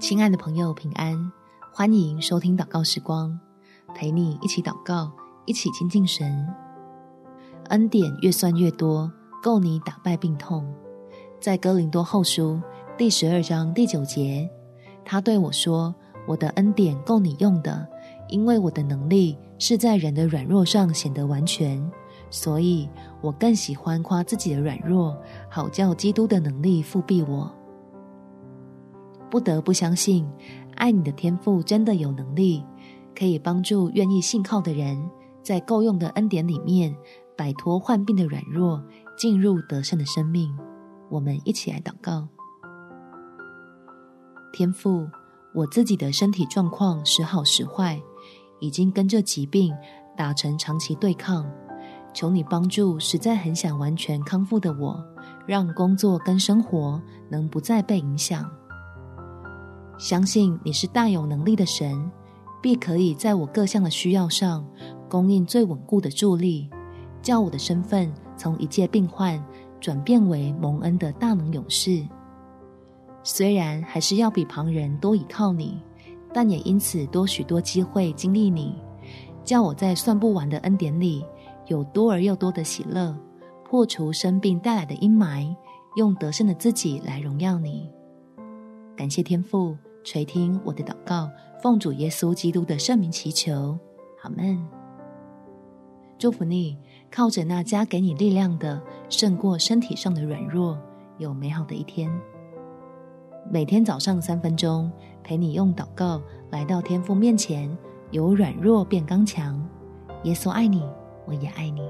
亲爱的朋友，平安！欢迎收听祷告时光，陪你一起祷告，一起亲近神。恩典越算越多，够你打败病痛。在哥林多后书第十二章第九节，他对我说：“我的恩典够你用的，因为我的能力是在人的软弱上显得完全。所以我更喜欢夸自己的软弱，好叫基督的能力覆庇我。”不得不相信，爱你的天父真的有能力，可以帮助愿意信靠的人，在够用的恩典里面，摆脱患病的软弱，进入得胜的生命。我们一起来祷告：天父，我自己的身体状况时好时坏，已经跟这疾病打成长期对抗。求你帮助实在很想完全康复的我，让工作跟生活能不再被影响。相信你是大有能力的神，必可以在我各项的需要上供应最稳固的助力，叫我的身份从一介病患转变为蒙恩的大能勇士。虽然还是要比旁人多倚靠你，但也因此多许多机会经历你，叫我在算不完的恩典里有多而又多的喜乐，破除生病带来的阴霾，用得胜的自己来荣耀你。感谢天父。垂听我的祷告，奉主耶稣基督的圣名祈求，好门。祝福你，靠着那加给你力量的，胜过身体上的软弱，有美好的一天。每天早上三分钟，陪你用祷告来到天父面前，由软弱变刚强。耶稣爱你，我也爱你。